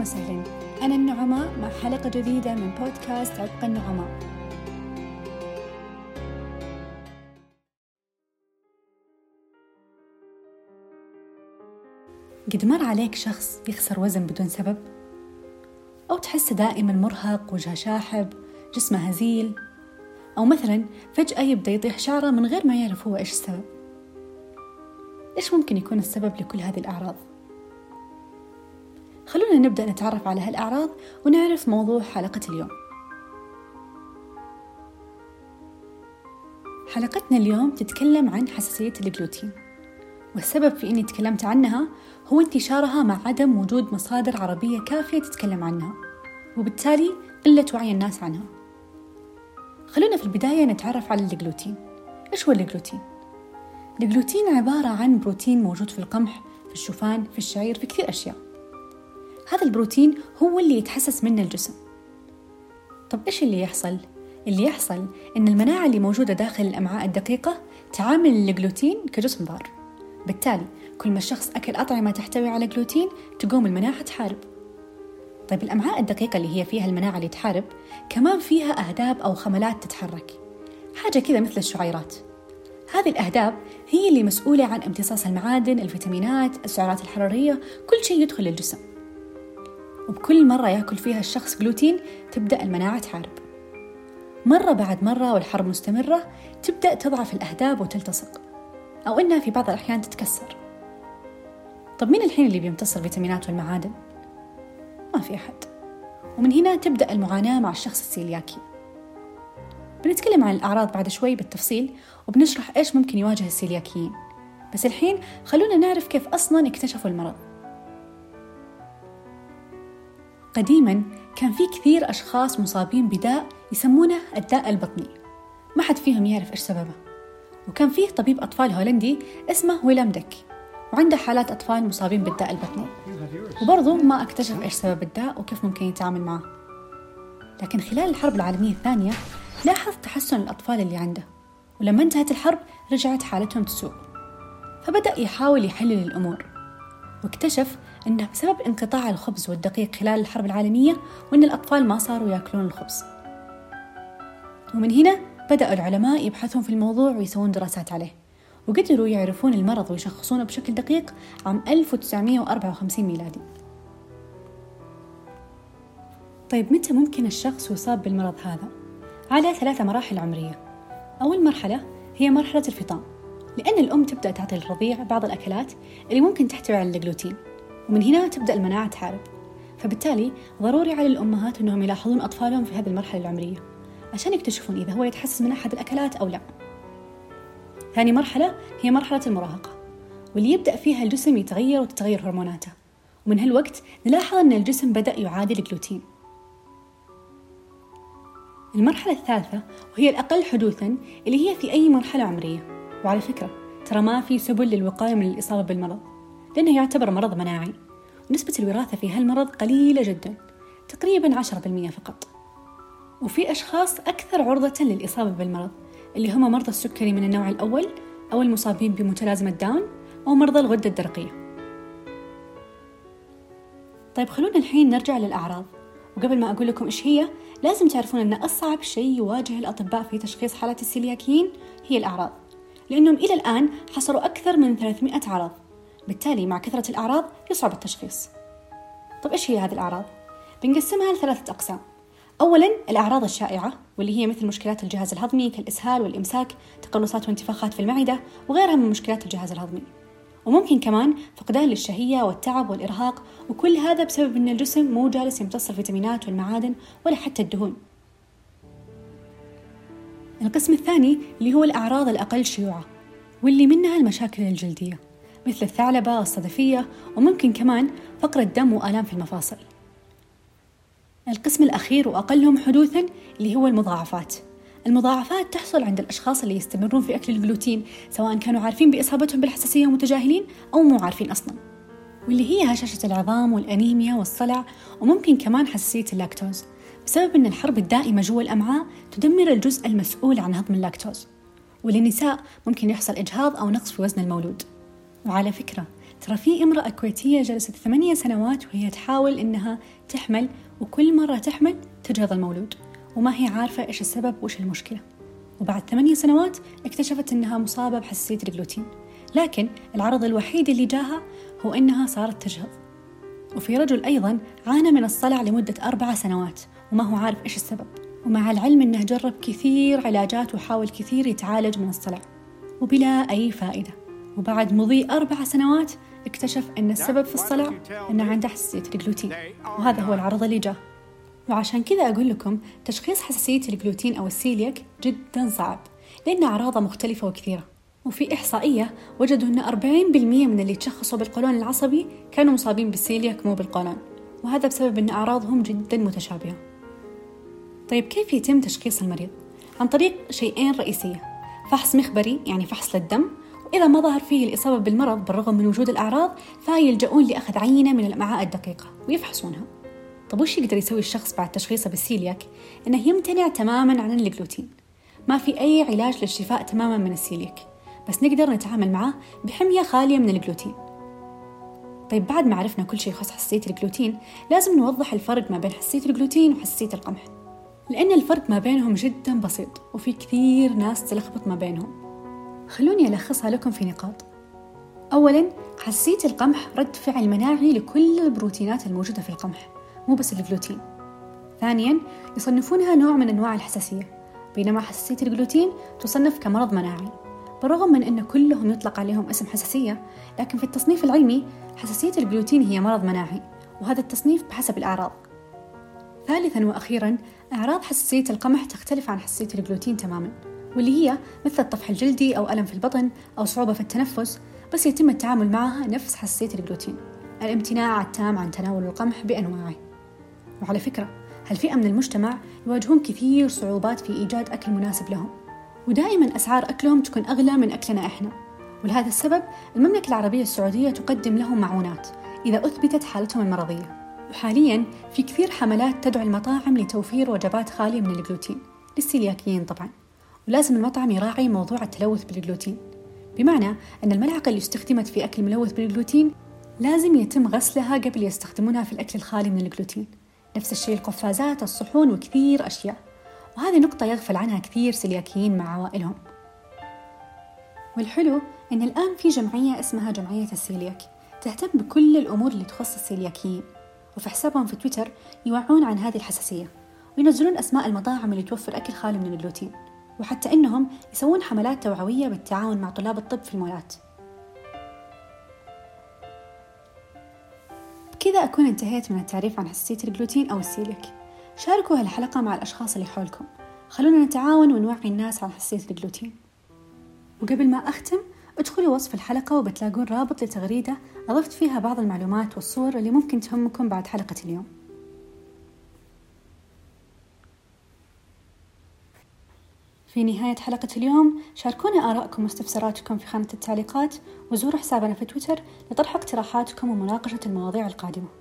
وسهلا أنا النعماء مع حلقة جديدة من بودكاست عبق النعماء قد مر عليك شخص يخسر وزن بدون سبب؟ أو تحسه دائما مرهق وجهة شاحب جسمه هزيل أو مثلا فجأة يبدأ يطيح شعره من غير ما يعرف هو إيش السبب إيش ممكن يكون السبب لكل هذه الأعراض؟ خلونا نبدأ نتعرف على هالأعراض ونعرف موضوع حلقة اليوم. حلقتنا اليوم تتكلم عن حساسية الجلوتين والسبب في أني تكلمت عنها هو انتشارها مع عدم وجود مصادر عربية كافية تتكلم عنها وبالتالي قلة وعي الناس عنها. خلونا في البداية نتعرف على الجلوتين. إيش هو الجلوتين؟ الجلوتين عبارة عن بروتين موجود في القمح في الشوفان في الشعير في كثير أشياء. هذا البروتين هو اللي يتحسس منه الجسم. طب إيش اللي يحصل؟ اللي يحصل إن المناعة اللي موجودة داخل الأمعاء الدقيقة تعامل الجلوتين كجسم ضار. بالتالي كل ما الشخص أكل أطعمة تحتوي على جلوتين تقوم المناعة تحارب. طيب الأمعاء الدقيقة اللي هي فيها المناعة اللي تحارب كمان فيها أهداب أو خملات تتحرك. حاجة كذا مثل الشعيرات. هذه الأهداب هي اللي مسؤولة عن امتصاص المعادن، الفيتامينات، السعرات الحرارية، كل شيء يدخل للجسم. وبكل مرة يأكل فيها الشخص جلوتين تبدأ المناعة تحارب. مرة بعد مرة والحرب مستمرة تبدأ تضعف الأهداب وتلتصق أو إنها في بعض الأحيان تتكسر. طب مين الحين اللي بيمتص الفيتامينات والمعادن؟ ما في أحد. ومن هنا تبدأ المعاناة مع الشخص السيلياكي. بنتكلم عن الأعراض بعد شوي بالتفصيل وبنشرح إيش ممكن يواجه السيلياكيين بس الحين خلونا نعرف كيف أصلا اكتشفوا المرض قديما كان في كثير أشخاص مصابين بداء يسمونه الداء البطني. ما حد فيهم يعرف إيش سببه. وكان فيه طبيب أطفال هولندي اسمه ويلام ديك وعنده حالات أطفال مصابين بالداء البطني. وبرضه ما اكتشف إيش سبب الداء وكيف ممكن يتعامل معه. لكن خلال الحرب العالمية الثانية لاحظ تحسن الأطفال اللي عنده ولما انتهت الحرب رجعت حالتهم تسوء. فبدأ يحاول يحلل الأمور واكتشف أنه بسبب انقطاع الخبز والدقيق خلال الحرب العالمية وأن الأطفال ما صاروا يأكلون الخبز. ومن هنا بدأ العلماء يبحثون في الموضوع ويسوون دراسات عليه. وقدروا يعرفون المرض ويشخصونه بشكل دقيق عام 1954 ميلادي. طيب متى ممكن الشخص يصاب بالمرض هذا؟ على ثلاثة مراحل عمرية. أول مرحلة هي مرحلة الفطام لأن الأم تبدأ تعطي الرضيع بعض الأكلات اللي ممكن تحتوي على الجلوتين. ومن هنا تبدأ المناعة تحارب. فبالتالي ضروري على الأمهات أنهم يلاحظون أطفالهم في هذه المرحلة العمرية عشان يكتشفون إذا هو يتحسس من أحد الأكلات أو لا. ثاني مرحلة هي مرحلة المراهقة واللي يبدأ فيها الجسم يتغير وتتغير هرموناته ومن هالوقت نلاحظ أن الجسم بدأ يعادل الجلوتين. المرحلة الثالثة وهي الأقل حدوثا اللي هي في أي مرحلة عمرية وعلى فكرة ترى ما في سبل للوقاية من الإصابة بالمرض. لأنه يعتبر مرض مناعي. ونسبة الوراثة في هالمرض قليلة جدا تقريبا عشرة بالمية فقط. وفي أشخاص أكثر عرضة للإصابة بالمرض اللي هم مرضى السكري من النوع الأول أو المصابين بمتلازمة داون أو مرضى الغدة الدرقية. طيب خلونا الحين نرجع للأعراض. وقبل ما أقول لكم إيش هي لازم تعرفون أن أصعب شيء يواجه الأطباء في تشخيص حالات السيلياكيين هي الأعراض. لأنهم إلى الآن حصروا أكثر من 300 عرض. بالتالي مع كثرة الأعراض يصعب التشخيص. طب إيش هي هذه الأعراض؟ بنقسمها لثلاثة أقسام. أولا الأعراض الشائعة واللي هي مثل مشكلات الجهاز الهضمي كالإسهال والإمساك تقلصات وانتفاخات في المعدة وغيرها من مشكلات الجهاز الهضمي. وممكن كمان فقدان للشهية والتعب والإرهاق وكل هذا بسبب أن الجسم مو جالس يمتص الفيتامينات والمعادن ولا حتى الدهون. القسم الثاني اللي هو الأعراض الأقل شيوعا واللي منها المشاكل الجلدية. مثل الثعلبة الصدفية وممكن كمان فقر الدم وآلام في المفاصل. القسم الأخير وأقلهم حدوثا اللي هو المضاعفات. المضاعفات تحصل عند الأشخاص اللي يستمرون في أكل الجلوتين سواء كانوا عارفين بإصابتهم بالحساسية ومتجاهلين أو مو عارفين أصلا. واللي هي هشاشة العظام والأنيميا والصلع وممكن كمان حساسية اللاكتوز. بسبب أن الحرب الدائمة جوا الأمعاء تدمر الجزء المسؤول عن هضم اللاكتوز. وللنساء ممكن يحصل إجهاض أو نقص في وزن المولود. وعلى فكرة ترى في امرأة كويتية جلست ثمانية سنوات وهي تحاول إنها تحمل وكل مرة تحمل تجهض المولود وما هي عارفة إيش السبب وإيش المشكلة. وبعد ثمانية سنوات اكتشفت إنها مصابة بحساسية الجلوتين لكن العرض الوحيد اللي جاها هو إنها صارت تجهض وفي رجل أيضا عانى من الصلع لمدة أربع سنوات وما هو عارف إيش السبب. ومع العلم أنه جرب كثير علاجات وحاول كثير يتعالج من الصلع. وبلا أي فائدة. وبعد مضي أربع سنوات اكتشف أن السبب في الصلع أنه عنده حساسية الجلوتين وهذا هو العرض اللي جاه وعشان كذا أقول لكم تشخيص حساسية الجلوتين أو السيليك جدا صعب لأن أعراضه مختلفة وكثيرة وفي إحصائية وجدوا أن 40% من اللي تشخصوا بالقولون العصبي كانوا مصابين بالسيلياك مو بالقولون وهذا بسبب أن أعراضهم جدا متشابهة. طيب كيف يتم تشخيص المريض؟ عن طريق شيئين رئيسية فحص مخبري يعني فحص للدم وإذا ما ظهر فيه الإصابة بالمرض بالرغم من وجود الأعراض فيلجؤون لأخذ عينة من الأمعاء الدقيقة ويفحصونها. طب وش يقدر يسوي الشخص بعد تشخيصه بالسيلياك؟ إنه يمتنع تماما عن الجلوتين ما في أي علاج للشفاء تماما من السيلياك. بس نقدر نتعامل معاه بحمية خالية من الجلوتين طيب بعد ما عرفنا كل شيء يخص حساسية الجلوتين لازم نوضح الفرق ما بين حساسية الجلوتين وحساسية القمح. لأن الفرق ما بينهم جدا بسيط وفي كثير ناس تلخبط ما بينهم. خلوني ألخصها لكم في نقاط. أولا حساسية القمح رد فعل مناعي لكل البروتينات الموجودة في القمح مو بس الجلوتين. ثانيا يصنفونها نوع من أنواع الحساسية بينما حساسية الجلوتين تصنف كمرض مناعي. بالرغم من أن كلهم يطلق عليهم اسم حساسية لكن في التصنيف العلمي حساسية الجلوتين هي مرض مناعي وهذا التصنيف بحسب الأعراض. ثالثا وأخيرا أعراض حساسية القمح تختلف عن حساسية الجلوتين تماما. واللي هي مثل الطفح الجلدي أو ألم في البطن أو صعوبة في التنفس بس يتم التعامل معها نفس حساسية الجلوتين الامتناع التام عن تناول القمح بأنواعه. وعلى فكرة هالفئة من المجتمع يواجهون كثير صعوبات في إيجاد أكل مناسب لهم؟ ودائما أسعار أكلهم تكون أغلى من أكلنا إحنا. ولهذا السبب المملكة العربية السعودية تقدم لهم معونات إذا أثبتت حالتهم المرضية. وحاليا في كثير حملات تدعو المطاعم لتوفير وجبات خالية من الجلوتين للسيلياكيين طبعا. ولازم المطعم يراعي موضوع التلوث بالجلوتين. بمعنى أن الملعقة اللي استخدمت في أكل ملوث بالجلوتين لازم يتم غسلها قبل يستخدمونها في الأكل الخالي من الجلوتين. نفس الشيء القفازات الصحون وكثير أشياء. وهذه نقطة يغفل عنها كثير سلياكيين مع عوائلهم والحلو إن الآن في جمعية اسمها جمعية السيلياك. تهتم بكل الأمور اللي تخص السيلياكيين. وفي حسابهم في تويتر يوعون عن هذه الحساسية. وينزلون أسماء المطاعم اللي توفر أكل خالي من الجلوتين. وحتى إنهم يسوون حملات توعوية بالتعاون مع طلاب الطب في المولات. بكذا أكون انتهيت من التعريف عن حساسية الجلوتين أو السيليك. شاركوا هالحلقة مع الأشخاص اللي حولكم. خلونا نتعاون ونوعي الناس عن حساسية الجلوتين. وقبل ما أختم ادخلوا وصف الحلقة وبتلاقون رابط لتغريدة أضفت فيها بعض المعلومات والصور اللي ممكن تهمكم بعد حلقة اليوم. في نهاية حلقة اليوم شاركونا آراءكم واستفساراتكم في خانة التعليقات وزوروا حسابنا في تويتر لطرح اقتراحاتكم ومناقشة المواضيع القادمة.